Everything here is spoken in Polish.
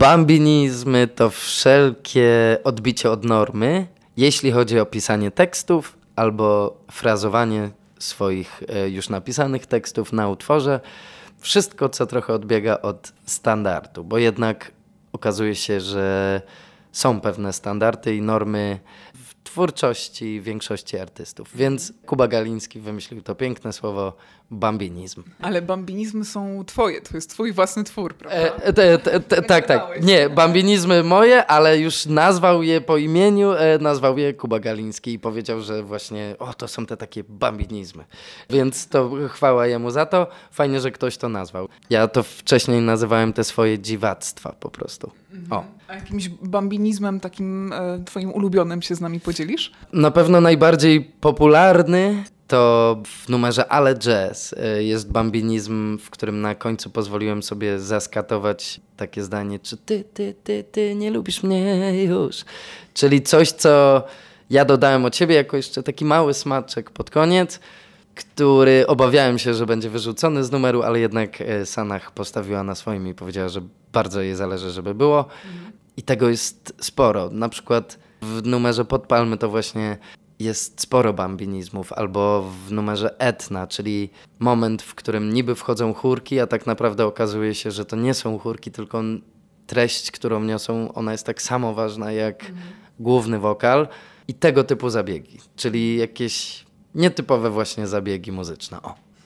Bambinizmy to wszelkie odbicie od normy, jeśli chodzi o pisanie tekstów albo frazowanie swoich e, już napisanych tekstów na utworze. Wszystko, co trochę odbiega od standardu, bo jednak okazuje się, że są pewne standardy i normy w twórczości większości artystów. Więc Kuba Galiński wymyślił to piękne słowo bambinizm. Ale bambinizmy są twoje, to jest twój własny twór, prawda? E, te, te, te, tak, tak. Nie, bambinizmy moje, ale już nazwał je po imieniu, e, nazwał je Kuba Galiński i powiedział, że właśnie o, to są te takie bambinizmy. Więc to chwała jemu za to. Fajnie, że ktoś to nazwał. Ja to wcześniej nazywałem te swoje dziwactwa po prostu. O. A jakimś bambinizmem takim e, twoim ulubionym się z nami podzielisz? Na pewno najbardziej popularny to w numerze Ale Jazz y, jest bambinizm, w którym na końcu pozwoliłem sobie zaskatować takie zdanie, czy ty, ty, ty, ty nie lubisz mnie już. Czyli coś, co ja dodałem od siebie jako jeszcze taki mały smaczek pod koniec, który obawiałem się, że będzie wyrzucony z numeru, ale jednak y, Sanach postawiła na swoim i powiedziała, że bardzo jej zależy, żeby było. I tego jest sporo. Na przykład w numerze Pod Palmy to właśnie jest sporo bambinizmów, albo w numerze etna, czyli moment, w którym niby wchodzą chórki, a tak naprawdę okazuje się, że to nie są chórki, tylko treść, którą niosą, ona jest tak samo ważna jak mhm. główny wokal i tego typu zabiegi, czyli jakieś nietypowe właśnie zabiegi muzyczne. O.